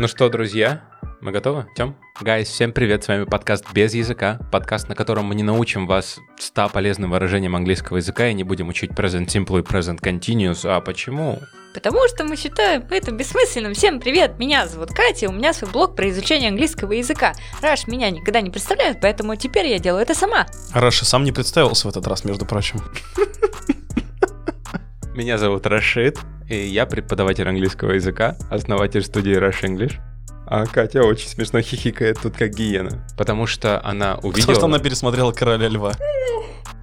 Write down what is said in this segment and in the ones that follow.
Ну что, друзья, мы готовы? Тем? Guys, всем привет, с вами подкаст «Без языка», подкаст, на котором мы не научим вас 100 полезным выражениям английского языка и не будем учить present simple и present continuous. А почему? Потому что мы считаем это бессмысленным. Всем привет, меня зовут Катя, у меня свой блог про изучение английского языка. Раш меня никогда не представляет, поэтому теперь я делаю это сама. Раша сам не представился в этот раз, между прочим. Меня зовут Рашид, и я преподаватель английского языка, основатель студии Rush English. А Катя очень смешно хихикает тут как гиена. Потому что она увидела... Потому что она пересмотрела «Короля льва».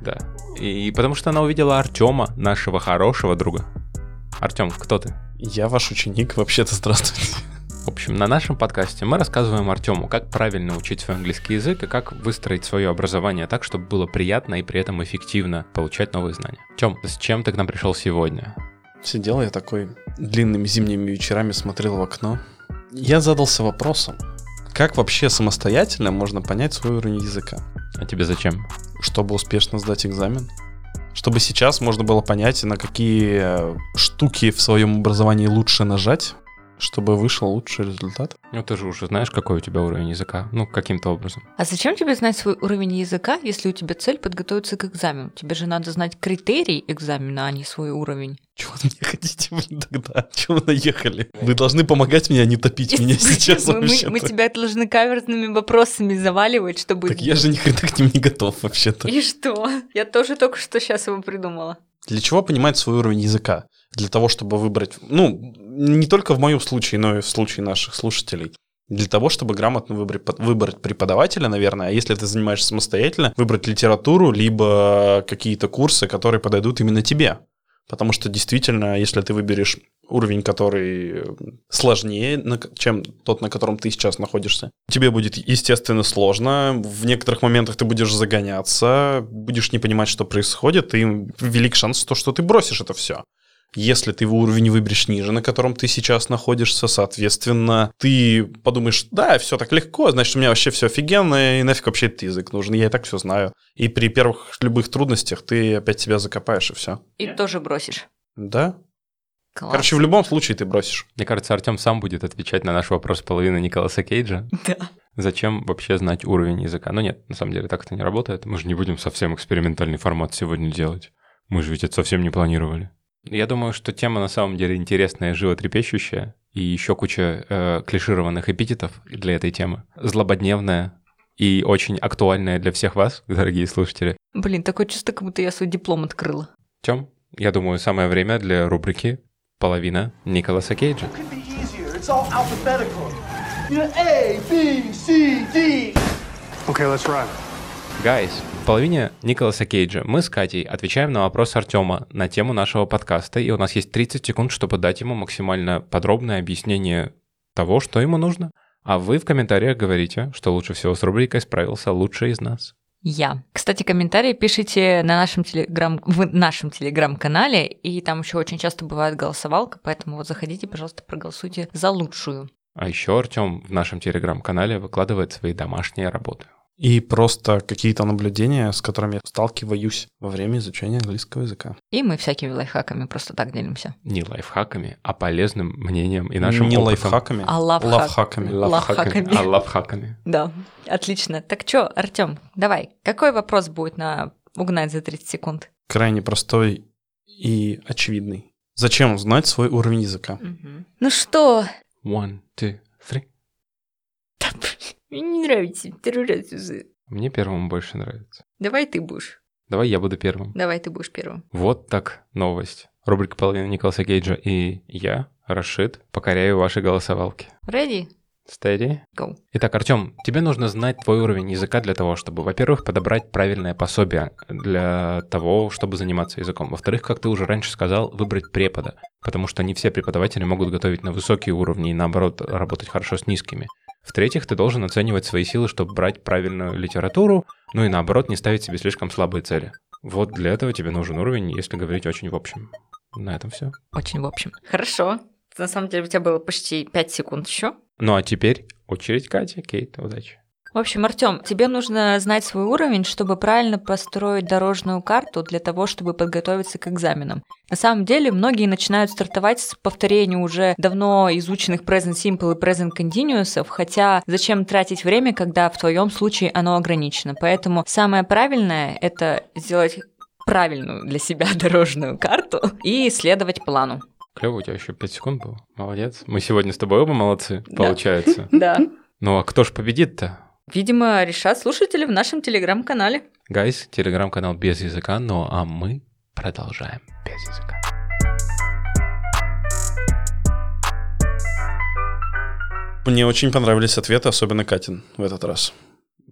Да. И потому что она увидела Артема, нашего хорошего друга. Артем, кто ты? Я ваш ученик, вообще-то здравствуйте. В общем, на нашем подкасте мы рассказываем Артему, как правильно учить свой английский язык и как выстроить свое образование так, чтобы было приятно и при этом эффективно получать новые знания. Тем, с чем ты к нам пришел сегодня? Сидел я такой длинными зимними вечерами, смотрел в окно. Я задался вопросом, как вообще самостоятельно можно понять свой уровень языка? А тебе зачем? Чтобы успешно сдать экзамен. Чтобы сейчас можно было понять, на какие штуки в своем образовании лучше нажать, чтобы вышел лучший результат. Ну, ты же уже знаешь, какой у тебя уровень языка. Ну, каким-то образом. А зачем тебе знать свой уровень языка, если у тебя цель подготовиться к экзамену? Тебе же надо знать критерий экзамена, а не свой уровень. Чего вы мне хотите, блин, тогда? Чего вы наехали? Вы должны помогать мне, а не топить меня сейчас мы, вообще мы тебя должны каверзными вопросами заваливать, чтобы... Так я же ни хрена к ним не готов вообще-то. И что? Я тоже только что сейчас его придумала. Для чего понимать свой уровень языка? Для того, чтобы выбрать, ну, не только в моем случае, но и в случае наших слушателей. Для того, чтобы грамотно выбрать, выбрать преподавателя, наверное, а если ты занимаешься самостоятельно, выбрать литературу, либо какие-то курсы, которые подойдут именно тебе. Потому что действительно, если ты выберешь уровень, который сложнее, чем тот, на котором ты сейчас находишься, тебе будет, естественно, сложно. В некоторых моментах ты будешь загоняться, будешь не понимать, что происходит, и велик шанс, то, что ты бросишь это все. Если ты уровень выберешь ниже, на котором ты сейчас находишься, соответственно, ты подумаешь, да, все так легко, значит, у меня вообще все офигенно, и нафиг вообще этот язык нужен, я и так все знаю. И при первых любых трудностях ты опять себя закопаешь, и все. И тоже бросишь. Да. Класс. Короче, в любом случае ты бросишь. Мне кажется, Артем сам будет отвечать на наш вопрос половины Николаса Кейджа. Да. Зачем вообще знать уровень языка? Ну нет, на самом деле так это не работает. Мы же не будем совсем экспериментальный формат сегодня делать. Мы же ведь это совсем не планировали. Я думаю, что тема на самом деле интересная, животрепещущая, и еще куча э, клишированных эпитетов для этой темы. Злободневная и очень актуальная для всех вас, дорогие слушатели. Блин, такое чувство, как будто я свой диплом открыла. Тем, я думаю, самое время для рубрики «Половина Николаса Кейджа». Okay, let's run. Гайс, в половине Николаса Кейджа мы с Катей отвечаем на вопрос Артема на тему нашего подкаста, и у нас есть 30 секунд, чтобы дать ему максимально подробное объяснение того, что ему нужно. А вы в комментариях говорите, что лучше всего с рубрикой справился лучший из нас. Я. Кстати, комментарии пишите на нашем телеграм, в нашем телеграм-канале, и там еще очень часто бывает голосовалка, поэтому вот заходите, пожалуйста, проголосуйте за лучшую. А еще Артем в нашем телеграм-канале выкладывает свои домашние работы. И просто какие-то наблюдения, с которыми я сталкиваюсь во время изучения английского языка. И мы всякими лайфхаками просто так делимся. Не лайфхаками, а полезным мнением и нашим Не опытом. лайфхаками, А лавхак- лавхаками. Лавхаками. А лавхаками. Да, отлично. Так что, Артем, давай, какой вопрос будет на угнать за 30 секунд? Крайне простой и очевидный. Зачем знать свой уровень языка? Ну что, One, two, three. Мне не нравится второй раз уже. Мне первому больше нравится. Давай ты будешь. Давай я буду первым. Давай ты будешь первым. Вот так новость. Рубрика «Половина Николаса Кейджа» и я, Рашид, покоряю ваши голосовалки. Ready? Steady. Go. Итак, Артем, тебе нужно знать твой уровень языка для того, чтобы, во-первых, подобрать правильное пособие для того, чтобы заниматься языком. Во-вторых, как ты уже раньше сказал, выбрать препода, потому что не все преподаватели могут готовить на высокие уровни и, наоборот, работать хорошо с низкими. В-третьих, ты должен оценивать свои силы, чтобы брать правильную литературу, ну и, наоборот, не ставить себе слишком слабые цели. Вот для этого тебе нужен уровень, если говорить очень в общем. На этом все. Очень в общем. Хорошо. На самом деле у тебя было почти 5 секунд еще. Ну а теперь очередь Кати. Кейт, удачи. В общем, Артем, тебе нужно знать свой уровень, чтобы правильно построить дорожную карту для того, чтобы подготовиться к экзаменам. На самом деле, многие начинают стартовать с повторения уже давно изученных Present Simple и Present Continuous, хотя зачем тратить время, когда в твоем случае оно ограничено. Поэтому самое правильное – это сделать правильную для себя дорожную карту и следовать плану. Клево, у тебя еще 5 секунд было. Молодец. Мы сегодня с тобой оба молодцы, Да. получается. Да. Ну а кто ж победит-то? Видимо, решат слушатели в нашем телеграм-канале. Гайс, телеграм-канал без языка, ну а мы продолжаем без языка. Мне очень понравились ответы, особенно Катин в этот раз.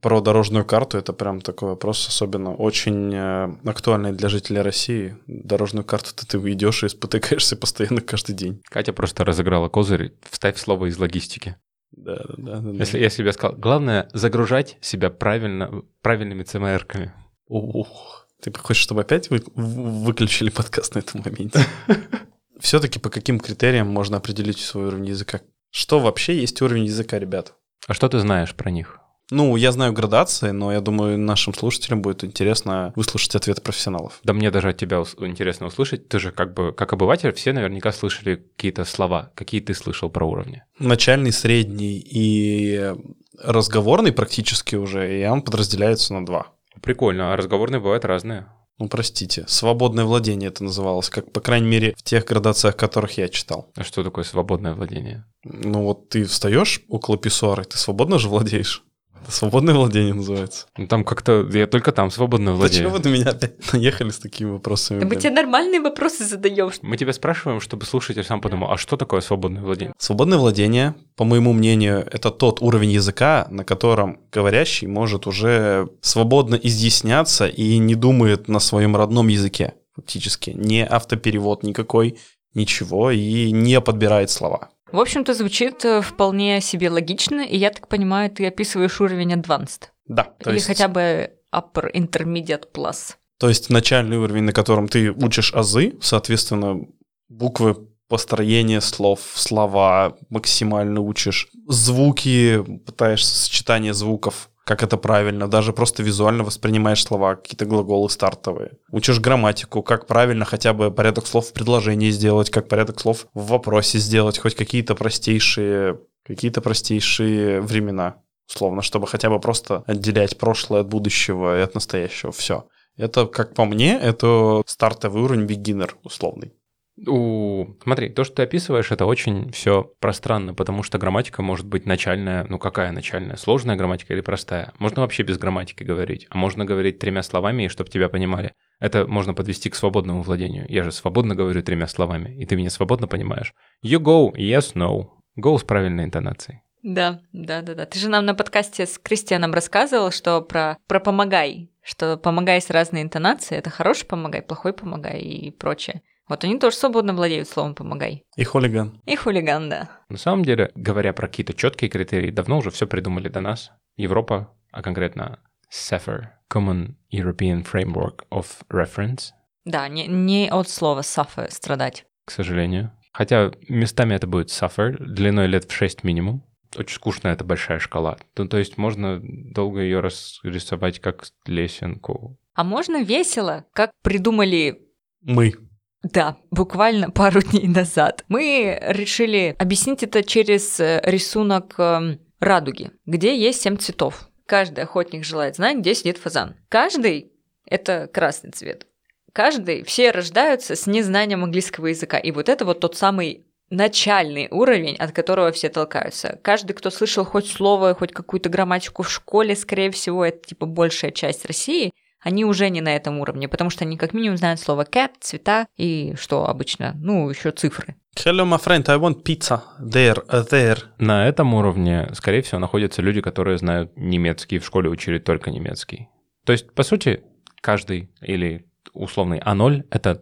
Про дорожную карту это прям такой вопрос, особенно очень э, актуальный для жителей России. Дорожную карту ты, ты идешь и спотыкаешься постоянно каждый день. Катя просто разыграла козырь. Вставь слово из логистики. Да, да, да. да, да. Если я себе сказал, главное загружать себя правильно, правильными ЦМРками. Ух, ты хочешь, чтобы опять вы- выключили подкаст на этом моменте? Все-таки по каким критериям можно определить свой уровень языка? Что вообще есть уровень языка, ребят? А что ты знаешь про них? Ну, я знаю градации, но я думаю, нашим слушателям будет интересно выслушать ответы профессионалов. Да мне даже от тебя интересно услышать. Ты же как бы, как обыватель, все наверняка слышали какие-то слова. Какие ты слышал про уровни? Начальный, средний и разговорный практически уже, и он подразделяется на два. Прикольно, а разговорные бывают разные. Ну, простите, свободное владение это называлось, как, по крайней мере, в тех градациях, которых я читал. А что такое свободное владение? Ну, вот ты встаешь около писсуара, и ты свободно же владеешь. Свободное владение называется. Ну там как-то, я только там свободное Зачем владение. вы на меня опять наехали с такими вопросами? Да мы тебе нормальные вопросы задаем. Мы тебя спрашиваем, чтобы слушатель сам подумал, а что такое свободное владение? Свободное владение, по моему мнению, это тот уровень языка, на котором говорящий может уже свободно изъясняться и не думает на своем родном языке, фактически. Не автоперевод никакой, ничего, и не подбирает слова. В общем-то, звучит э, вполне себе логично, и я так понимаю, ты описываешь уровень Advanced. Да, Или есть, хотя бы Upper Intermediate Plus. то есть начальный уровень, на котором ты учишь азы, соответственно, буквы построение слов, слова максимально учишь, звуки, пытаешься сочетание звуков, как это правильно, даже просто визуально воспринимаешь слова, какие-то глаголы стартовые. Учишь грамматику, как правильно хотя бы порядок слов в предложении сделать, как порядок слов в вопросе сделать, хоть какие-то простейшие, какие-то простейшие времена, условно, чтобы хотя бы просто отделять прошлое от будущего и от настоящего. Все. Это, как по мне, это стартовый уровень beginner условный. У, смотри, то, что ты описываешь, это очень все пространно, потому что грамматика может быть начальная, ну какая начальная, сложная грамматика или простая? Можно вообще без грамматики говорить, а можно говорить тремя словами, и чтобы тебя понимали. Это можно подвести к свободному владению. Я же свободно говорю тремя словами, и ты меня свободно понимаешь. You go, yes, no. Go с правильной интонацией. Да, да, да, да. Ты же нам на подкасте с Кристианом рассказывал, что про, про помогай, что помогай с разной интонацией, это хороший помогай, плохой помогай и прочее. Вот они тоже свободно владеют словом помогай. И хулиган. И хулиган, да. На самом деле, говоря про какие-то четкие критерии, давно уже все придумали до нас. Европа, а конкретно SEFR, Common European Framework of Reference, Да, не, не от слова suffer, страдать. к сожалению. Хотя местами это будет suffer, длиной лет в 6 минимум. Очень скучная это большая шкала. Ну, то есть можно долго ее разрисовать как лесенку. А можно весело, как придумали Мы. Да, буквально пару дней назад. Мы решили объяснить это через э, рисунок эм, радуги, где есть семь цветов. Каждый охотник желает знать, где сидит фазан. Каждый — это красный цвет. Каждый, все рождаются с незнанием английского языка. И вот это вот тот самый начальный уровень, от которого все толкаются. Каждый, кто слышал хоть слово, хоть какую-то грамматику в школе, скорее всего, это типа большая часть России, они уже не на этом уровне, потому что они как минимум знают слово cat, цвета и что обычно, ну, еще цифры. Hello, my friend, I want pizza. There, uh, there. На этом уровне, скорее всего, находятся люди, которые знают немецкий, в школе учили только немецкий. То есть, по сути, каждый или условный А0 — это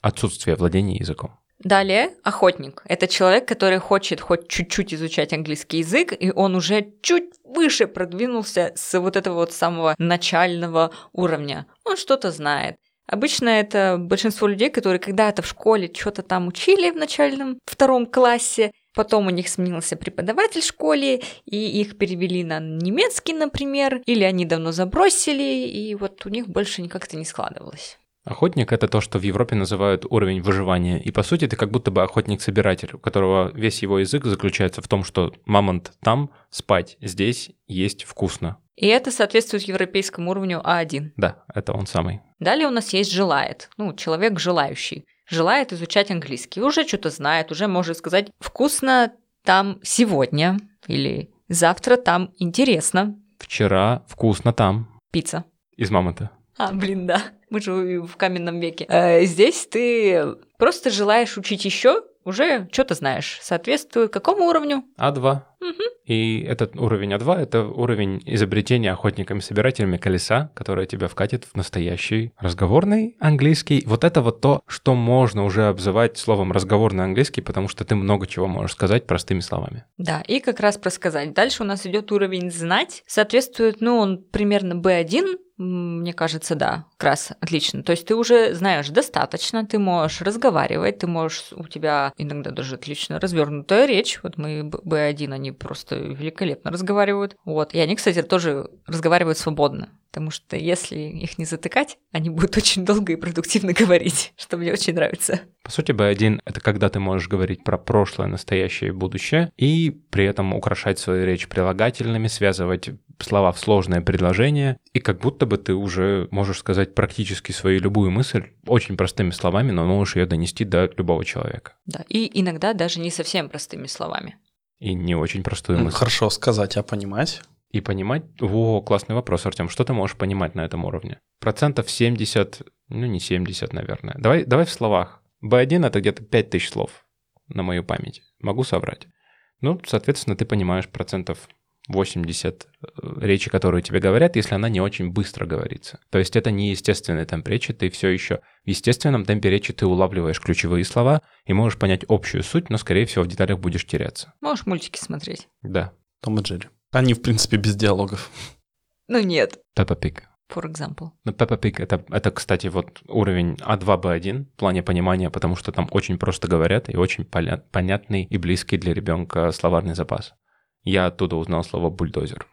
отсутствие владения языком. Далее, охотник. Это человек, который хочет хоть чуть-чуть изучать английский язык, и он уже чуть выше продвинулся с вот этого вот самого начального уровня. Он что-то знает. Обычно это большинство людей, которые когда-то в школе что-то там учили в начальном втором классе, Потом у них сменился преподаватель в школе, и их перевели на немецкий, например, или они давно забросили, и вот у них больше как-то не складывалось. Охотник — это то, что в Европе называют уровень выживания. И, по сути, ты как будто бы охотник-собиратель, у которого весь его язык заключается в том, что мамонт там, спать здесь, есть вкусно. И это соответствует европейскому уровню А1. Да, это он самый. Далее у нас есть желает. Ну, человек желающий. Желает изучать английский. Уже что-то знает, уже может сказать «вкусно там сегодня» или «завтра там интересно». Вчера вкусно там. Пицца. Из мамонта. А, блин, да. Мы же в каменном веке. Э, здесь ты просто желаешь учить еще, уже что-то знаешь. Соответствует какому уровню? А2. Мгм. И этот уровень А2 — это уровень изобретения охотниками-собирателями колеса, которое тебя вкатит в настоящий разговорный английский. Вот это вот то, что можно уже обзывать словом разговорный английский, потому что ты много чего можешь сказать простыми словами. Да, и как раз просказать. Дальше у нас идет уровень знать. Соответствует, ну, он примерно B1, М, Мне кажется, да, как раз отлично. То есть ты уже знаешь достаточно, ты можешь разговаривать, ты можешь, у тебя иногда даже отлично развернутая речь. Вот мы Б- B1, они просто великолепно разговаривают. Вот. И они, кстати, тоже разговаривают свободно. Потому что если их не затыкать, они будут очень долго и продуктивно говорить, что мне очень нравится. По сути, B1 — это когда ты можешь говорить про прошлое, настоящее и будущее, и при этом украшать свою речь прилагательными, связывать слова в сложное предложение, и как будто бы ты уже можешь сказать практически свою любую мысль очень простыми словами, но можешь ее донести до любого человека. Да. И иногда даже не совсем простыми словами. И не очень простую мысль. Хорошо сказать, а понимать? И понимать... О, классный вопрос, Артем. Что ты можешь понимать на этом уровне? Процентов 70, ну не 70, наверное. Давай, давай в словах. B1 — это где-то 5000 слов на мою память. Могу соврать. Ну, соответственно, ты понимаешь процентов 80 э, речи, которую тебе говорят, если она не очень быстро говорится. То есть это не естественный темп речи, ты все еще в естественном темпе речи ты улавливаешь ключевые слова и можешь понять общую суть, но, скорее всего, в деталях будешь теряться. Можешь мультики смотреть. Да. Том и Джерри. Они, в принципе, без диалогов. Ну нет. Peppa Pig. For example. Ну, Peppa Pig это, это, кстати, вот уровень А А2, Б1 в плане понимания, потому что там очень просто говорят и очень поля- понятный и близкий для ребенка словарный запас. Я оттуда узнал слово бульдозер.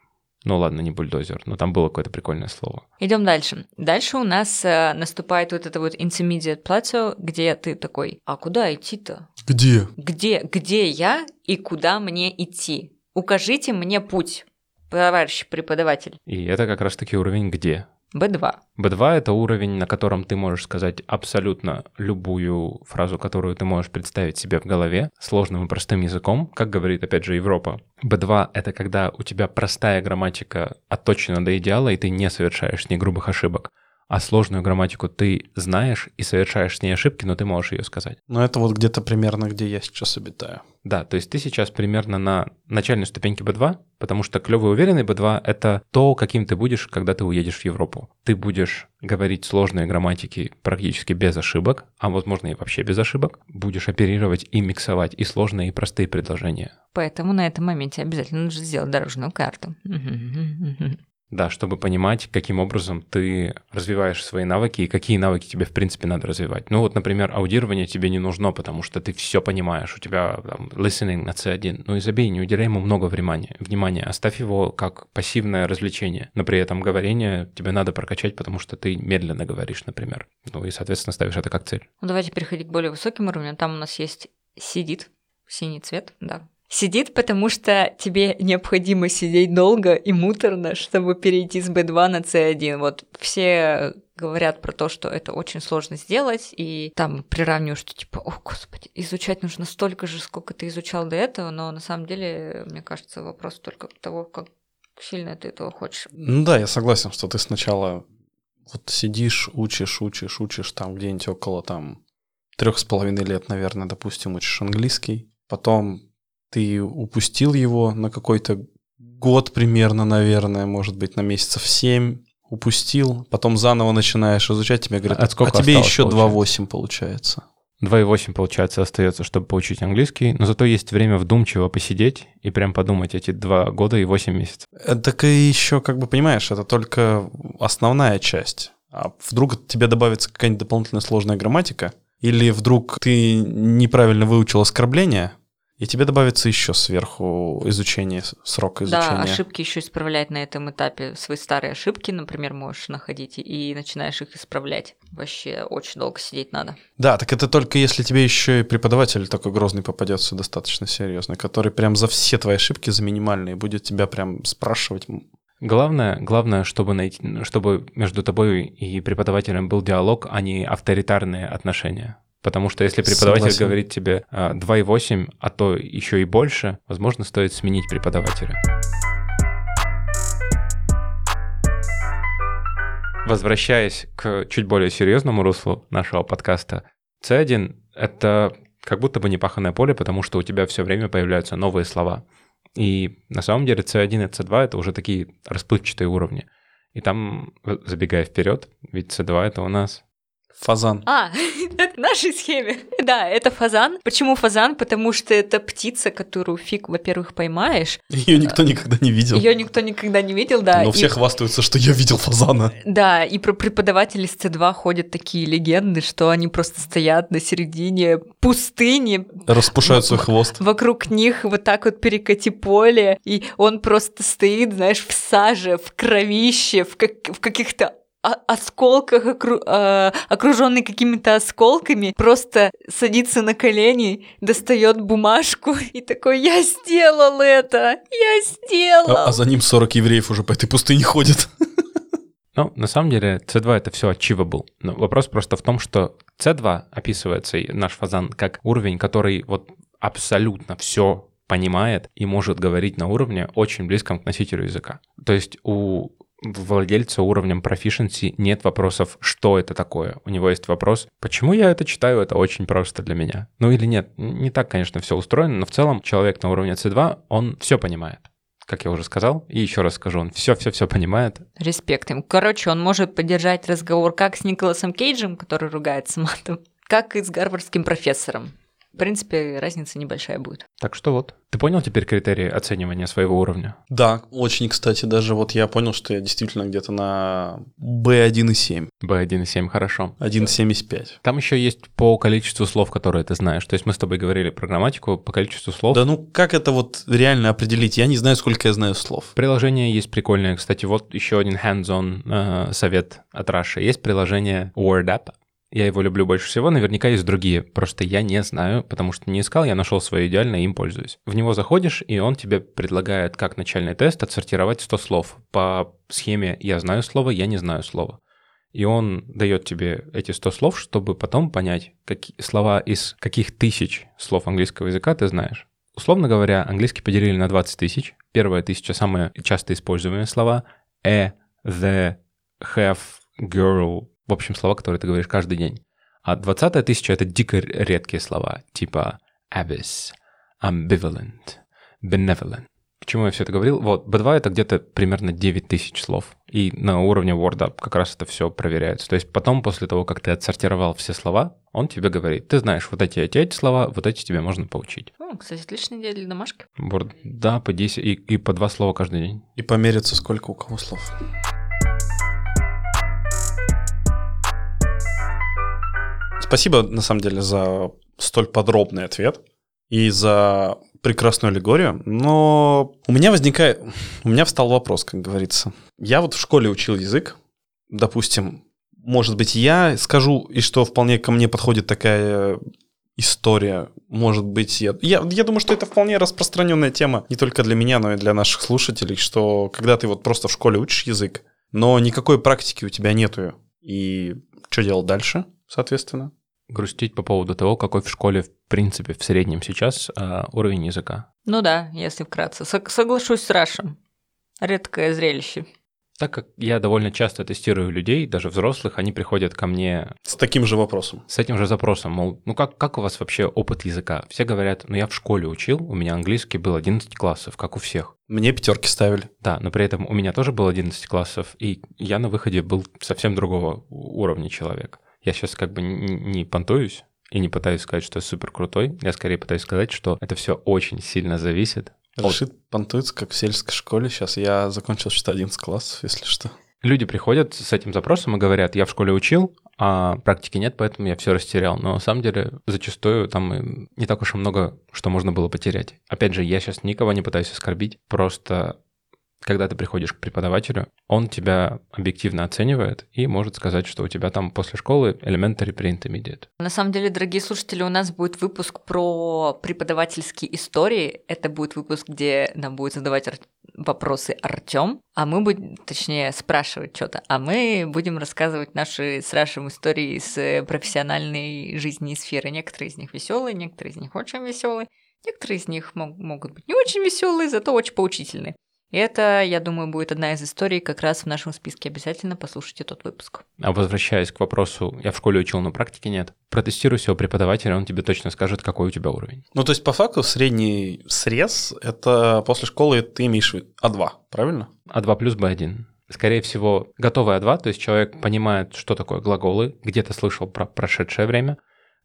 Ну ладно, не бульдозер, но там было какое-то прикольное слово. Идем дальше. Дальше у нас э, наступает вот это вот intermediate plateau, где ты такой, а куда идти-то? Где? Где, где я и куда мне идти? Укажите мне путь, товарищ преподаватель. И это как раз-таки уровень где? B2. B2 — это уровень, на котором ты можешь сказать абсолютно любую фразу, которую ты можешь представить себе в голове, сложным и простым языком, как говорит, опять же, Европа. B2 — это когда у тебя простая грамматика отточена до идеала, и ты не совершаешь ней грубых ошибок. А сложную грамматику ты знаешь и совершаешь с ней ошибки, но ты можешь ее сказать. Ну, это вот где-то примерно, где я сейчас обитаю. Да, то есть ты сейчас примерно на начальной ступеньке B2, потому что клевый уверенный B2 — это то, каким ты будешь, когда ты уедешь в Европу. Ты будешь говорить сложные грамматики практически без ошибок, а возможно и вообще без ошибок. Будешь оперировать и миксовать и сложные, и простые предложения. Поэтому на этом моменте обязательно нужно сделать дорожную карту. Да, чтобы понимать, каким образом ты развиваешь свои навыки и какие навыки тебе, в принципе, надо развивать. Ну вот, например, аудирование тебе не нужно, потому что ты все понимаешь, у тебя там, listening на C1. Ну и забей, не уделяй ему много внимания. Внимания, оставь его как пассивное развлечение. Но при этом говорение тебе надо прокачать, потому что ты медленно говоришь, например. Ну и, соответственно, ставишь это как цель. Ну, давайте переходить к более высоким уровням. Там у нас есть сидит, синий цвет, да. Сидит, потому что тебе необходимо сидеть долго и муторно, чтобы перейти с B2 на C1. Вот все говорят про то, что это очень сложно сделать, и там приравнивают, что типа, о, господи, изучать нужно столько же, сколько ты изучал до этого, но на самом деле, мне кажется, вопрос только того, как сильно ты этого хочешь. Ну да, я согласен, что ты сначала вот сидишь, учишь, учишь, учишь там где-нибудь около там трех с половиной лет, наверное, допустим, учишь английский. Потом ты упустил его на какой-то год примерно, наверное, может быть, на месяцев семь упустил, потом заново начинаешь изучать, тебе говорят, А сколько а тебе еще получается? 2,8 получается. 2,8, получается, остается, чтобы получить английский, но зато есть время вдумчиво посидеть и прям подумать эти два года и 8 месяцев. Э, Так и еще, как бы понимаешь, это только основная часть. А вдруг тебе добавится какая-нибудь дополнительная сложная грамматика, или вдруг ты неправильно выучил оскорбление, И тебе добавится еще сверху изучение, срок изучения. Да, ошибки еще исправлять на этом этапе. Свои старые ошибки, например, можешь находить и начинаешь их исправлять. Вообще очень долго сидеть надо. Да, так это только если тебе еще и преподаватель такой грозный попадется достаточно серьезный, который прям за все твои ошибки, за минимальные, будет тебя прям спрашивать. Главное, главное, чтобы, найти, чтобы между тобой и преподавателем был диалог, а не авторитарные отношения. Потому что если преподаватель Согласен. говорит тебе а, 2,8, а то еще и больше, возможно, стоит сменить преподавателя. Возвращаясь к чуть более серьезному руслу нашего подкаста, C1 — это как будто бы непаханное поле, потому что у тебя все время появляются новые слова. И на самом деле C1 и C2 — это уже такие расплывчатые уровни. И там, забегая вперед, ведь C2 — это у нас Фазан. А, это в нашей схеме. Да, это фазан. Почему фазан? Потому что это птица, которую фиг, во-первых, поймаешь. Ее никто никогда не видел. Ее никто никогда не видел, да. Но и- все хвастаются, что я видел фазана. Да, и про преподавателей с С2 ходят такие легенды, что они просто стоят на середине пустыни, Распушают свой хвост. вокруг них вот так вот перекати поле, и он просто стоит, знаешь, в саже, в кровище, в, как- в каких-то осколках, окру- э, окруженный какими-то осколками, просто садится на колени, достает бумажку и такой, я сделал это, я сделал. А, а за ним 40 евреев уже по этой пустыне ходят. Ну, на самом деле, C2 это все achievable. Но вопрос просто в том, что C2 описывается, наш фазан, как уровень, который вот абсолютно все понимает и может говорить на уровне очень близком к носителю языка. То есть у владельца уровнем proficiency нет вопросов, что это такое. У него есть вопрос, почему я это читаю, это очень просто для меня. Ну или нет, не так, конечно, все устроено, но в целом человек на уровне C2, он все понимает. Как я уже сказал, и еще раз скажу, он все-все-все понимает, Респект им. Короче, он может поддержать разговор как с Николасом Кейджем, который ругается матом, как и с гарвардским профессором. В принципе, разница небольшая будет. Так что вот. Ты понял теперь критерии оценивания своего уровня? Да, очень, кстати, даже вот я понял, что я действительно где-то на B1,7. B1,7, хорошо. 1,75. Там еще есть по количеству слов, которые ты знаешь. То есть мы с тобой говорили про грамматику, по количеству слов. Да ну как это вот реально определить? Я не знаю, сколько я знаю слов. Приложение есть прикольное. Кстати, вот еще один hands-on э, совет от Раши. Есть приложение WordApp. Я его люблю больше всего. Наверняка есть другие. Просто я не знаю, потому что не искал, я нашел свое идеальное и им пользуюсь. В него заходишь, и он тебе предлагает, как начальный тест, отсортировать 100 слов по схеме «я знаю слово, я не знаю слова». И он дает тебе эти 100 слов, чтобы потом понять, какие слова из каких тысяч слов английского языка ты знаешь. Условно говоря, английский поделили на 20 тысяч. Первая тысяча самые часто используемые слова. A, the, have, girl. В общем, слова, которые ты говоришь каждый день. А двадцатая тысяча — это дико редкие слова, типа abyss, ambivalent, benevolent. Почему я все это говорил? Вот, B2 — это где-то примерно 9 тысяч слов. И на уровне Word как раз это все проверяется. То есть потом, после того, как ты отсортировал все слова, он тебе говорит, ты знаешь вот эти, эти, эти слова, вот эти тебе можно поучить. О, кстати, отличная идея для домашки. Word, да, по 10 и, и по 2 слова каждый день. И помериться, сколько у кого слов. Спасибо, на самом деле, за столь подробный ответ и за прекрасную аллегорию. Но у меня возникает... У меня встал вопрос, как говорится. Я вот в школе учил язык. Допустим, может быть, я скажу, и что вполне ко мне подходит такая история. Может быть, я, я, я думаю, что это вполне распространенная тема не только для меня, но и для наших слушателей, что когда ты вот просто в школе учишь язык, но никакой практики у тебя нету. И что делать дальше, соответственно? Грустить по поводу того, какой в школе, в принципе, в среднем сейчас а, уровень языка. Ну да, если вкратце. Сог- соглашусь с Рашем. Редкое зрелище. Так как я довольно часто тестирую людей, даже взрослых, они приходят ко мне С таким же вопросом. с этим же запросом, мол, ну как, как у вас вообще опыт языка? Все говорят, ну я в школе учил, у меня английский был 11 классов, как у всех. Мне пятерки ставили. Да, но при этом у меня тоже было 11 классов, и я на выходе был совсем другого уровня человек. Я сейчас как бы не, не понтуюсь и не пытаюсь сказать, что я супер крутой. Я скорее пытаюсь сказать, что это все очень сильно зависит. от- Рашид понтуется, как в сельской школе. Сейчас я закончил считать 11 классов, если что. Люди приходят с этим запросом и говорят, я в школе учил, а практики нет, поэтому я все растерял. Но на самом деле зачастую там не так уж и много, что можно было потерять. Опять же, я сейчас никого не пытаюсь оскорбить, просто когда ты приходишь к преподавателю, он тебя объективно оценивает и может сказать, что у тебя там после школы elementary pre-intermediate. На самом деле, дорогие слушатели, у нас будет выпуск про преподавательские истории. Это будет выпуск, где нам будет задавать вопросы Артем, а мы будем, точнее, спрашивать что-то, а мы будем рассказывать наши с Рашем истории из э, профессиональной жизни и сферы. Некоторые из них веселые, некоторые из них очень веселые, некоторые из них мог- могут быть не очень веселые, зато очень поучительные. И это, я думаю, будет одна из историй как раз в нашем списке. Обязательно послушайте тот выпуск. А возвращаясь к вопросу, я в школе учил, но практики нет. Протестируй своего преподавателя, он тебе точно скажет, какой у тебя уровень. Ну, то есть, по факту, средний срез — это после школы ты имеешь А2, правильно? А2 плюс Б1. Скорее всего, готовый А2, то есть человек понимает, что такое глаголы, где-то слышал про прошедшее время,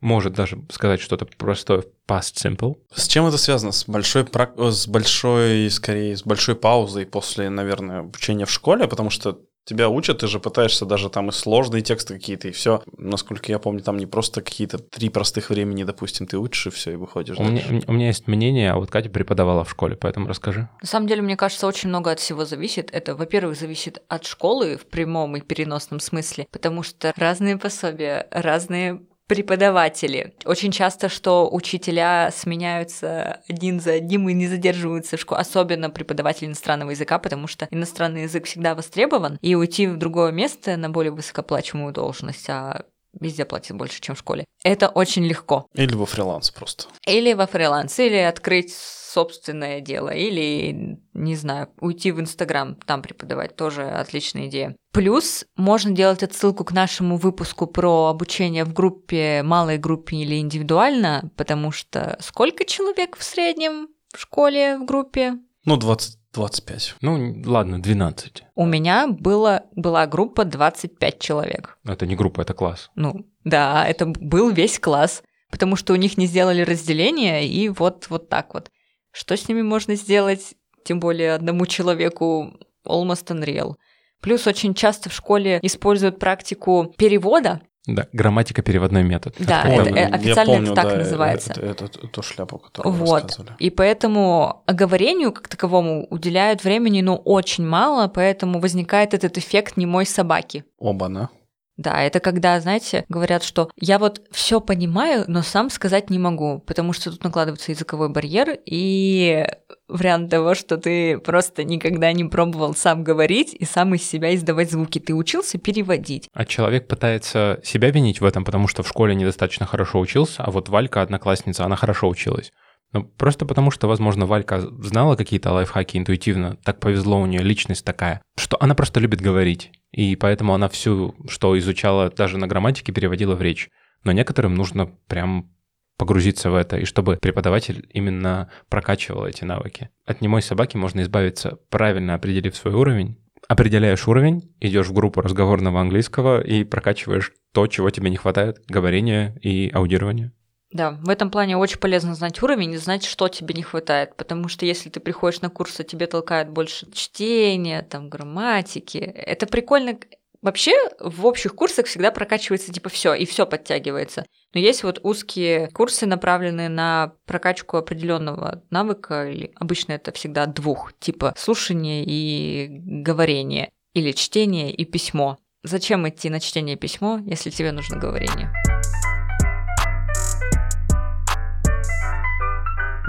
может даже сказать что-то простое в past simple. С чем это связано? С большой, с большой, скорее, с большой паузой после, наверное, обучения в школе, потому что тебя учат, ты же пытаешься даже там и сложные тексты какие-то, и все. Насколько я помню, там не просто какие-то три простых времени, допустим, ты учишь, и все, и выходишь. У меня, у меня есть мнение, а вот Катя преподавала в школе, поэтому расскажи. На самом деле, мне кажется, очень много от всего зависит. Это, во-первых, зависит от школы в прямом и переносном смысле, потому что разные пособия, разные преподаватели. Очень часто, что учителя сменяются один за одним и не задерживаются в школе, особенно преподаватели иностранного языка, потому что иностранный язык всегда востребован, и уйти в другое место на более высокоплачиваемую должность, а везде платят больше, чем в школе. Это очень легко. Или во фриланс просто. Или во фриланс, или открыть собственное дело, или, не знаю, уйти в Инстаграм, там преподавать, тоже отличная идея. Плюс можно делать отсылку к нашему выпуску про обучение в группе, малой группе или индивидуально, потому что сколько человек в среднем в школе, в группе? Ну, 20, 25. Ну, ладно, 12. У меня было, была группа 25 человек. Это не группа, это класс. Ну, да, это был весь класс, потому что у них не сделали разделение, и вот, вот так вот. Что с ними можно сделать, тем более одному человеку, almost unreal. Плюс очень часто в школе используют практику перевода. Да, грамматика переводной метод. Да, это, там- э, Я официально помню, это так да, называется. Это, это- это ту шляпу, которую вы Вот. рассказывали. И поэтому оговорению как таковому уделяют времени, ну, очень мало, поэтому возникает этот эффект немой собаки. Оба, да? Да, это когда, знаете, говорят, что я вот все понимаю, но сам сказать не могу, потому что тут накладывается языковой барьер и вариант того, что ты просто никогда не пробовал сам говорить и сам из себя издавать звуки. Ты учился переводить. А человек пытается себя винить в этом, потому что в школе недостаточно хорошо учился, а вот Валька, одноклассница, она хорошо училась. Ну, просто потому что, возможно, Валька знала какие-то лайфхаки интуитивно, так повезло у нее личность такая, что она просто любит говорить, и поэтому она всю, что изучала даже на грамматике, переводила в речь. Но некоторым нужно прям погрузиться в это, и чтобы преподаватель именно прокачивал эти навыки. От немой собаки можно избавиться, правильно определив свой уровень. Определяешь уровень, идешь в группу разговорного английского и прокачиваешь то, чего тебе не хватает, говорение и аудирование. Да, в этом плане очень полезно знать уровень и знать, что тебе не хватает, потому что если ты приходишь на курс, а тебе толкают больше чтения, там, грамматики, это прикольно. Вообще в общих курсах всегда прокачивается типа все, и все подтягивается. Но есть вот узкие курсы, направленные на прокачку определенного навыка, или обычно это всегда двух, типа слушание и говорение, или чтение и письмо. Зачем идти на чтение и письмо, если тебе нужно говорение?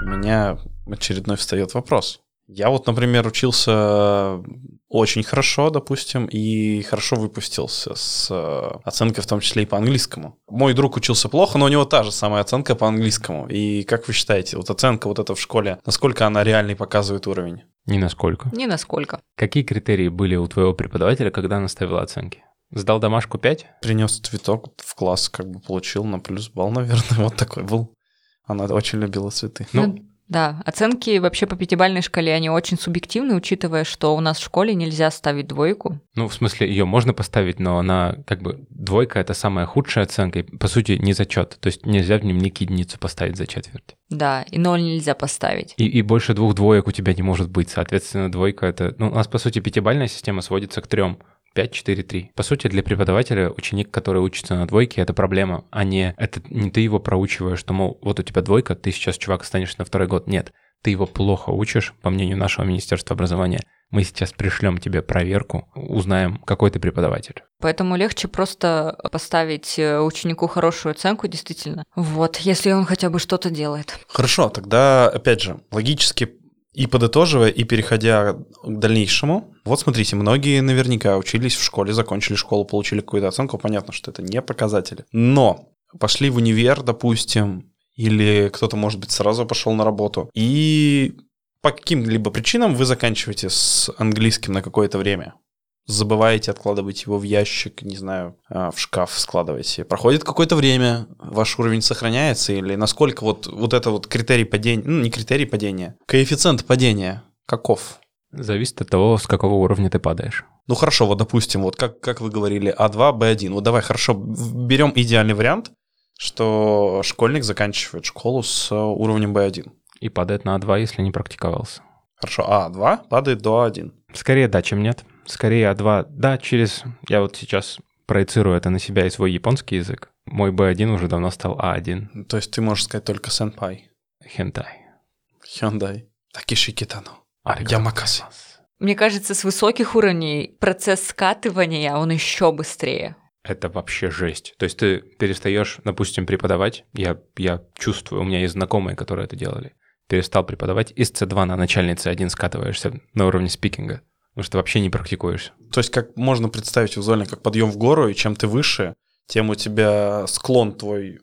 У меня очередной встает вопрос. Я вот, например, учился очень хорошо, допустим, и хорошо выпустился с э, оценкой в том числе и по английскому. Мой друг учился плохо, но у него та же самая оценка по английскому. И как вы считаете, вот оценка вот эта в школе, насколько она реальный показывает уровень? Ни насколько. Ни насколько. Какие критерии были у твоего преподавателя, когда она ставила оценки? Сдал домашку 5? Принес цветок в класс, как бы получил на плюс балл, наверное, вот такой был. Она очень любила цветы. Ну, Да, оценки вообще по пятибалльной шкале, они очень субъективны, учитывая, что у нас в школе нельзя ставить двойку. Ну, в смысле, ее можно поставить, но она как бы двойка это самая худшая оценка, и, по сути, не зачет. То есть нельзя в дневник единицу поставить за четверть. Да, и ноль нельзя поставить. И, и больше двух двоек у тебя не может быть. Соответственно, двойка это. Ну, у нас, по сути, пятибалльная система сводится к трем. 5-4-3. По сути, для преподавателя ученик, который учится на двойке, это проблема, а не это не ты его проучиваешь, что, мол, вот у тебя двойка, ты сейчас, чувак, станешь на второй год. Нет, ты его плохо учишь, по мнению нашего Министерства образования. Мы сейчас пришлем тебе проверку, узнаем, какой ты преподаватель. Поэтому легче просто поставить э, ученику хорошую оценку, действительно. Вот, если он хотя бы что-то делает. Хорошо, тогда, опять же, логически и подытоживая, и переходя к дальнейшему, вот смотрите, многие наверняка учились в школе, закончили школу, получили какую-то оценку, понятно, что это не показатели. Но пошли в универ, допустим, или кто-то, может быть, сразу пошел на работу, и по каким-либо причинам вы заканчиваете с английским на какое-то время забываете откладывать его в ящик, не знаю, а, в шкаф складываете. Проходит какое-то время, ваш уровень сохраняется или насколько вот, вот это вот критерий падения, ну не критерий падения, коэффициент падения каков? Зависит от того, с какого уровня ты падаешь. Ну хорошо, вот допустим, вот как, как вы говорили, А2, Б1. Вот давай, хорошо, берем идеальный вариант, что школьник заканчивает школу с уровнем B1. И падает на А2, если не практиковался. Хорошо, А2 падает до А1. Скорее да, чем нет скорее А2. Да, через... Я вот сейчас проецирую это на себя и свой японский язык. Мой B1 уже давно стал А1. То есть ты можешь сказать только сенпай. Хентай. Хендай. Такиши китано. Ямакаси. Мне кажется, с высоких уровней процесс скатывания, он еще быстрее. Это вообще жесть. То есть ты перестаешь, допустим, преподавать. Я, я чувствую, у меня есть знакомые, которые это делали. Перестал преподавать, из C2 на начальный C1 скатываешься на уровне спикинга. Потому что вообще не практикуешься. То есть как можно представить визуально, как подъем в гору, и чем ты выше, тем у тебя склон твой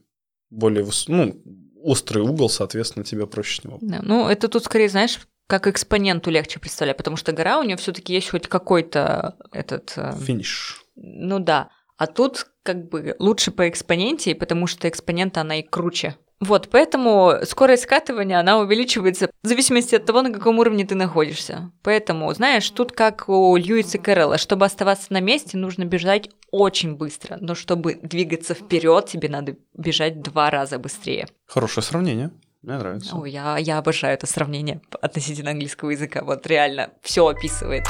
более, выс... ну, острый угол, соответственно, тебе проще с него. Да, ну, это тут скорее, знаешь, как экспоненту легче представлять, потому что гора у нее все-таки есть хоть какой-то этот... Э, Финиш. Ну да. А тут как бы лучше по экспоненте, потому что экспонента она и круче. Вот, поэтому скорость скатывания, она увеличивается в зависимости от того, на каком уровне ты находишься. Поэтому, знаешь, тут как у Льюиса Кэрролла, чтобы оставаться на месте, нужно бежать очень быстро, но чтобы двигаться вперед, тебе надо бежать два раза быстрее. Хорошее сравнение. Мне нравится. О, я, я обожаю это сравнение относительно английского языка. Вот реально все описывает.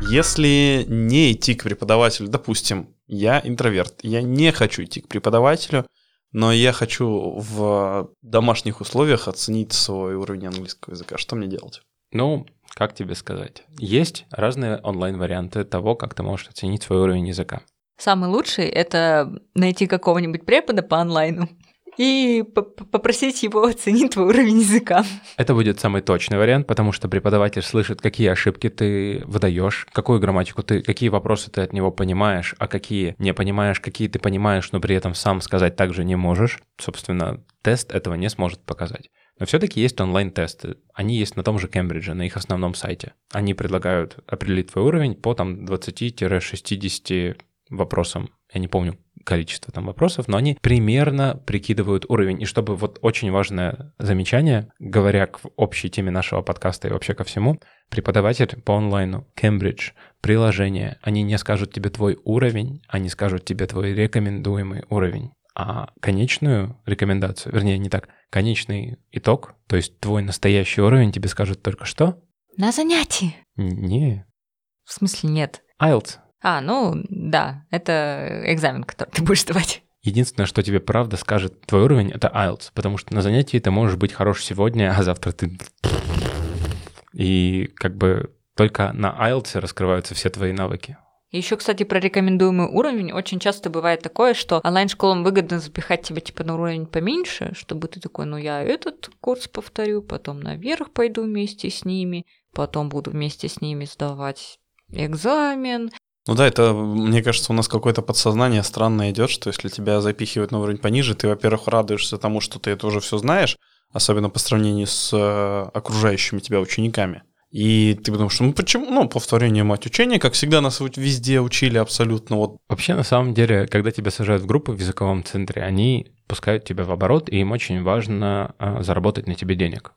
Если не идти к преподавателю, допустим, я интроверт, я не хочу идти к преподавателю, но я хочу в домашних условиях оценить свой уровень английского языка. Что мне делать? Ну, как тебе сказать? Есть разные онлайн-варианты того, как ты можешь оценить свой уровень языка. Самый лучший — это найти какого-нибудь препода по онлайну и попросить его оценить твой уровень языка. Это будет самый точный вариант, потому что преподаватель слышит, какие ошибки ты выдаешь, какую грамматику ты, какие вопросы ты от него понимаешь, а какие не понимаешь, какие ты понимаешь, но при этом сам сказать также не можешь. Собственно, тест этого не сможет показать. Но все-таки есть онлайн-тесты. Они есть на том же Кембридже, на их основном сайте. Они предлагают определить твой уровень по там 20-60 вопросам. Я не помню, количество там вопросов, но они примерно прикидывают уровень. И чтобы вот очень важное замечание, говоря к общей теме нашего подкаста и вообще ко всему, преподаватель по онлайну, Кембридж, приложение, они не скажут тебе твой уровень, они скажут тебе твой рекомендуемый уровень. А конечную рекомендацию, вернее, не так, конечный итог, то есть твой настоящий уровень тебе скажут только что? На занятии. Не. В смысле нет? IELTS. А, ну да, это экзамен, который ты будешь сдавать. Единственное, что тебе правда скажет твой уровень, это IELTS, потому что на занятии ты можешь быть хорош сегодня, а завтра ты... И как бы только на IELTS раскрываются все твои навыки. Еще, кстати, про рекомендуемый уровень. Очень часто бывает такое, что онлайн-школам выгодно запихать тебя типа на уровень поменьше, чтобы ты такой, ну я этот курс повторю, потом наверх пойду вместе с ними, потом буду вместе с ними сдавать экзамен, ну да, это, мне кажется, у нас какое-то подсознание странно идет, что если тебя запихивают на уровень пониже, ты, во-первых, радуешься тому, что ты это уже все знаешь, особенно по сравнению с э, окружающими тебя учениками. И ты потому что, ну почему, ну, повторение мать учения, как всегда нас везде учили абсолютно вот. Вообще, на самом деле, когда тебя сажают в группу в языковом центре, они пускают тебя в оборот, и им очень важно а, заработать на тебе денег.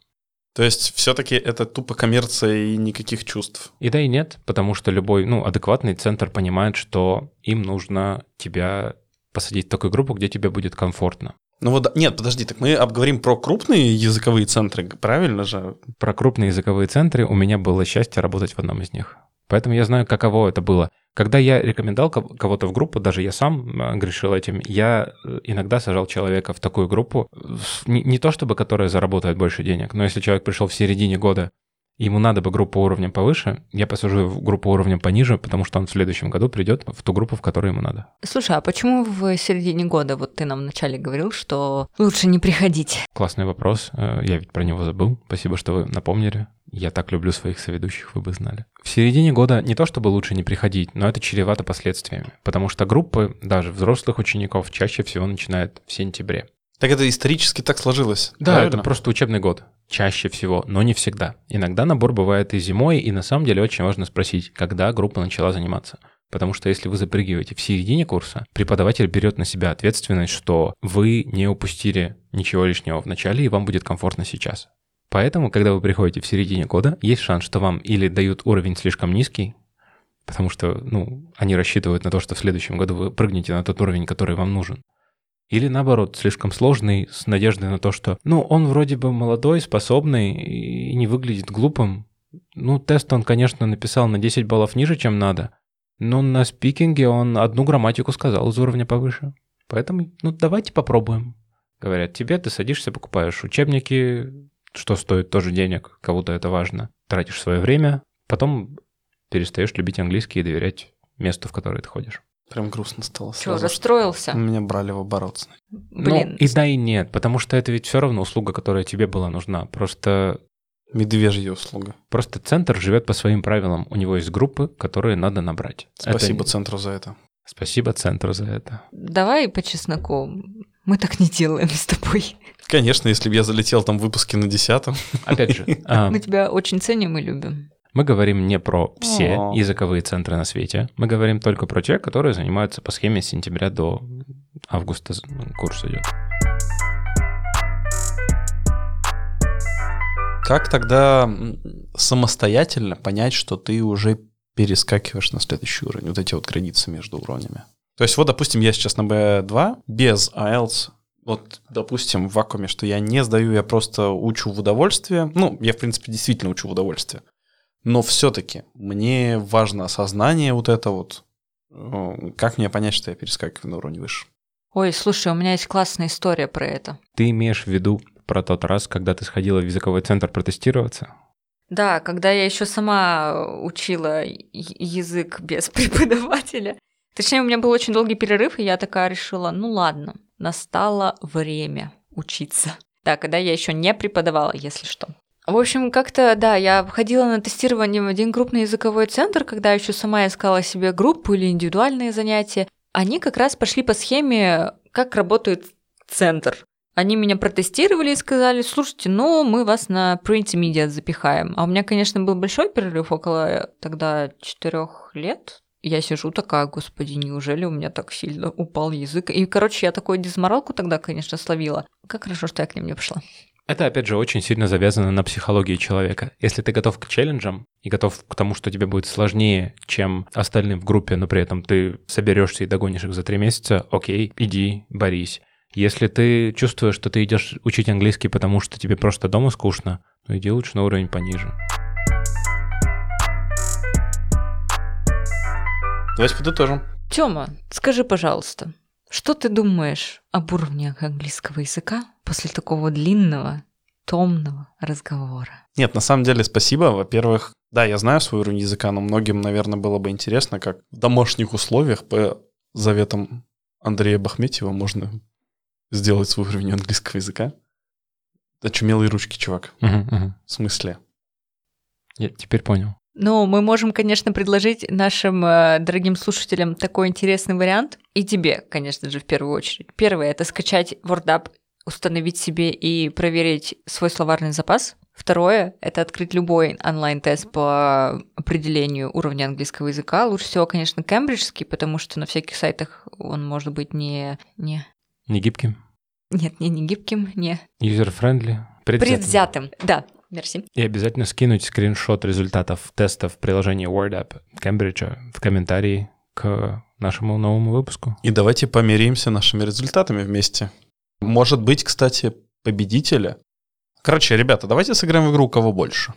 То есть все-таки это тупо коммерция и никаких чувств. И да, и нет, потому что любой, ну, адекватный центр понимает, что им нужно тебя посадить в такую группу, где тебе будет комфортно. Ну вот, нет, подожди, так мы обговорим про крупные языковые центры, правильно же? Про крупные языковые центры у меня было счастье работать в одном из них. Поэтому я знаю, каково это было. Когда я рекомендовал ко- кого-то в группу, даже я сам э, грешил этим, я э, иногда сажал человека в такую группу, не, то чтобы которая заработает больше денег, но если человек пришел в середине года, ему надо бы группу уровнем повыше, я посажу в группу уровнем пониже, потому что он в следующем году придет в ту группу, в которую ему надо. Слушай, а почему в середине года, вот ты нам вначале говорил, что лучше не приходить? Классный вопрос. Э, Я ведь про него забыл. Спасибо, что вы напомнили. Я так люблю своих соведущих, вы бы знали. В середине года не то чтобы лучше не приходить, но это чревато последствиями. Потому что группы, даже взрослых учеников, чаще всего начинают в сентябре. Так это исторически так сложилось. Да, правильно? это просто учебный год. Чаще всего, но не всегда. Иногда набор бывает и зимой, и на самом деле очень важно спросить, когда группа начала заниматься. Потому что если вы запрыгиваете в середине курса, преподаватель берет на себя ответственность, что вы не упустили ничего лишнего в начале, и вам будет комфортно сейчас. Поэтому, когда вы приходите в середине года, есть шанс, что вам или дают уровень слишком низкий, потому что, ну, они рассчитывают на то, что в следующем году вы прыгнете на тот уровень, который вам нужен. Или наоборот, слишком сложный, с надеждой на то, что, ну, он вроде бы молодой, способный и не выглядит глупым. Ну, тест он, конечно, написал на 10 баллов ниже, чем надо, но на спикинге он одну грамматику сказал из уровня повыше. Поэтому, ну, давайте попробуем. Говорят, тебе ты садишься, покупаешь учебники, что стоит тоже денег, кому-то это важно. Тратишь свое время, потом перестаешь любить английский и доверять месту, в которое ты ходишь. Прям грустно стало Что, сразу, расстроился? что Меня брали в оборот. Блин, Ну, и да, и нет, потому что это ведь все равно услуга, которая тебе была нужна. Просто Медвежья услуга. Просто центр живет по своим правилам. У него есть группы, которые надо набрать. Это Спасибо не- центру за это. Спасибо центру за это. давай по чесноку. Мы так не делаем с тобой. Конечно, если бы я залетел там в выпуске на десятом. Опять же, а, Мы тебя очень ценим и любим. мы говорим не про все О. языковые центры на свете. Мы говорим только про те, которые занимаются по схеме с сентября до августа курс идет. Как тогда самостоятельно понять, что ты уже перескакиваешь на следующий уровень? Вот эти вот границы между уровнями. То есть вот, допустим, я сейчас на B2 без IELTS. Вот, допустим, в вакууме, что я не сдаю, я просто учу в удовольствие. Ну, я, в принципе, действительно учу в удовольствие. Но все-таки мне важно осознание вот это вот. Э, Как мне понять, что я перескакиваю на уровень выше? Ой, слушай, у меня есть классная история про это. Ты имеешь в виду про тот раз, когда ты сходила в языковой центр протестироваться? Да, когда я еще сама учила я- язык без преподавателя. Точнее, у меня был очень долгий перерыв, и я такая решила, ну ладно, настало время учиться. Да, когда я еще не преподавала, если что. В общем, как-то, да, я ходила на тестирование в один крупный языковой центр, когда еще сама искала себе группу или индивидуальные занятия. Они как раз пошли по схеме, как работает центр. Они меня протестировали и сказали, слушайте, ну, мы вас на pre-intermediate запихаем. А у меня, конечно, был большой перерыв, около тогда четырех лет. Я сижу такая, господи, неужели у меня так сильно упал язык? И, короче, я такую дизморалку тогда, конечно, словила. Как хорошо, что я к ним не пошла. Это, опять же, очень сильно завязано на психологии человека. Если ты готов к челленджам и готов к тому, что тебе будет сложнее, чем остальным в группе, но при этом ты соберешься и догонишь их за три месяца, окей, иди, борись. Если ты чувствуешь, что ты идешь учить английский, потому что тебе просто дома скучно, ну иди лучше на уровень пониже. Давайте подытожим. Тёма, скажи, пожалуйста, что ты думаешь об уровне английского языка после такого длинного, томного разговора? Нет, на самом деле спасибо. Во-первых, да, я знаю свой уровень языка, но многим, наверное, было бы интересно, как в домашних условиях по заветам Андрея Бахметьева можно сделать свой уровень английского языка. Очумелые ручки, чувак. Мгм, мгм. В смысле? Я теперь понял. Ну, мы можем, конечно, предложить нашим э, дорогим слушателям такой интересный вариант. И тебе, конечно же, в первую очередь. Первое – это скачать WordUp, установить себе и проверить свой словарный запас. Второе – это открыть любой онлайн-тест по определению уровня английского языка. Лучше всего, конечно, кембриджский, потому что на всяких сайтах он может быть не... не Не гибким, нет, не, не гибким, не user-friendly, предвзятым. предвзятым. Да, мерси. И обязательно скинуть скриншот результатов тестов приложения WordApp Кембриджа в комментарии к нашему новому выпуску. И давайте померяемся нашими результатами вместе. Может быть, кстати, победителя. Короче, ребята, давайте сыграем в игру «У кого больше».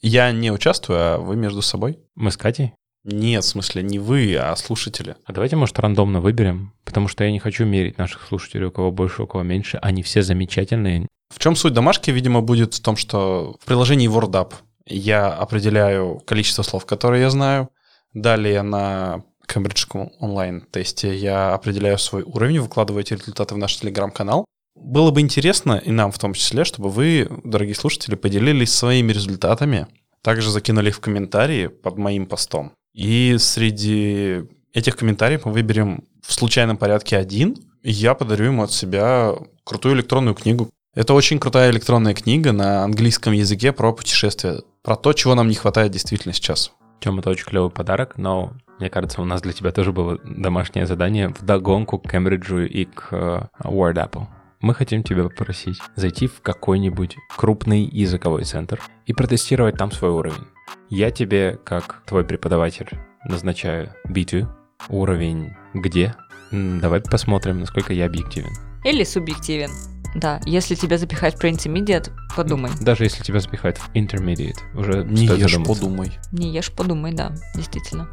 Я не участвую, а вы между собой. Мы с Катей? Нет, в смысле, не вы, а слушатели. А давайте, может, рандомно выберем, потому что я не хочу мерить наших слушателей, у кого больше, у кого меньше. Они все замечательные. В чем суть домашки, видимо, будет в том, что в приложении WordUp я определяю количество слов, которые я знаю. Далее на Кембриджском онлайн-тесте я определяю свой уровень, выкладываю эти результаты в наш телеграм-канал. Было бы интересно, и нам в том числе, чтобы вы, дорогие слушатели, поделились своими результатами, также закинули их в комментарии под моим постом. И среди этих комментариев мы выберем в случайном порядке один, и я подарю ему от себя крутую электронную книгу. Это очень крутая электронная книга на английском языке про путешествия, про то, чего нам не хватает действительно сейчас. Тем это очень клевый подарок, но мне кажется, у нас для тебя тоже было домашнее задание в догонку к Кембриджу и к э, WordApple. Мы хотим тебя попросить зайти в какой-нибудь крупный языковой центр и протестировать там свой уровень. Я тебе, как твой преподаватель, назначаю B2, уровень где? Давай посмотрим, насколько я объективен. Или субъективен. Да, если тебя запихать в pre-intermediate, подумай. Даже если тебя запихают в intermediate, уже Не ешь, задуматься. подумай. Не ешь, подумай, да, действительно.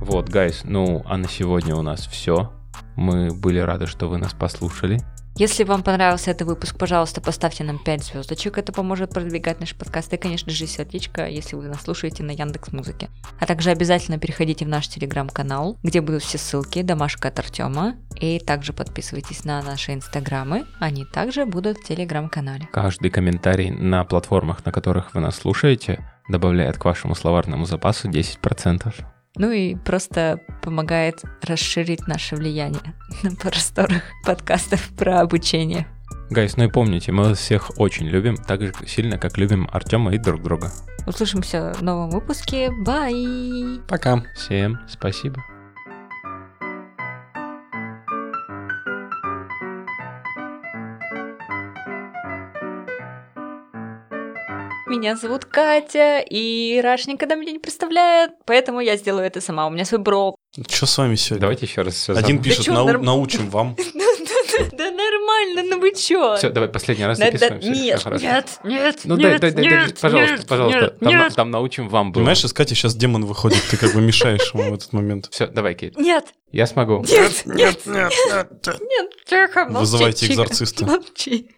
Вот, гайс, ну, а на сегодня у нас все. Мы были рады, что вы нас послушали. Если вам понравился этот выпуск, пожалуйста, поставьте нам 5 звездочек. Это поможет продвигать наш подкаст. И, конечно же, сердечко, если вы нас слушаете на Яндекс Музыке. А также обязательно переходите в наш телеграм-канал, где будут все ссылки, домашка от Артема. И также подписывайтесь на наши инстаграмы. Они также будут в телеграм-канале. Каждый комментарий на платформах, на которых вы нас слушаете, добавляет к вашему словарному запасу 10%. Ну и просто помогает расширить наше влияние на просторах подкастов про обучение. Гайс, ну и помните, мы вас всех очень любим, так же сильно, как любим Артема и друг друга. Услышимся в новом выпуске. Бай! Пока. Всем спасибо. Меня зовут Катя, и Раш никогда меня не представляет, поэтому я сделаю это сама. У меня свой брок. Что с вами сегодня? Давайте еще раз все Один пишет, чё, «Нау- норм- научим вам. Да нормально, ну вы чё? Все, давай последний раз Да- да- записываемся. Нет, нет, нет, Ну дай, нет, дай, дай, пожалуйста, пожалуйста. Там, научим вам было. Понимаешь, из Кати сейчас демон выходит, ты как бы мешаешь ему в этот момент. Все, давай, Кейт. Нет, Я смогу. нет, нет, нет, нет. нет, тихо, Вызывайте экзорциста. Молчи.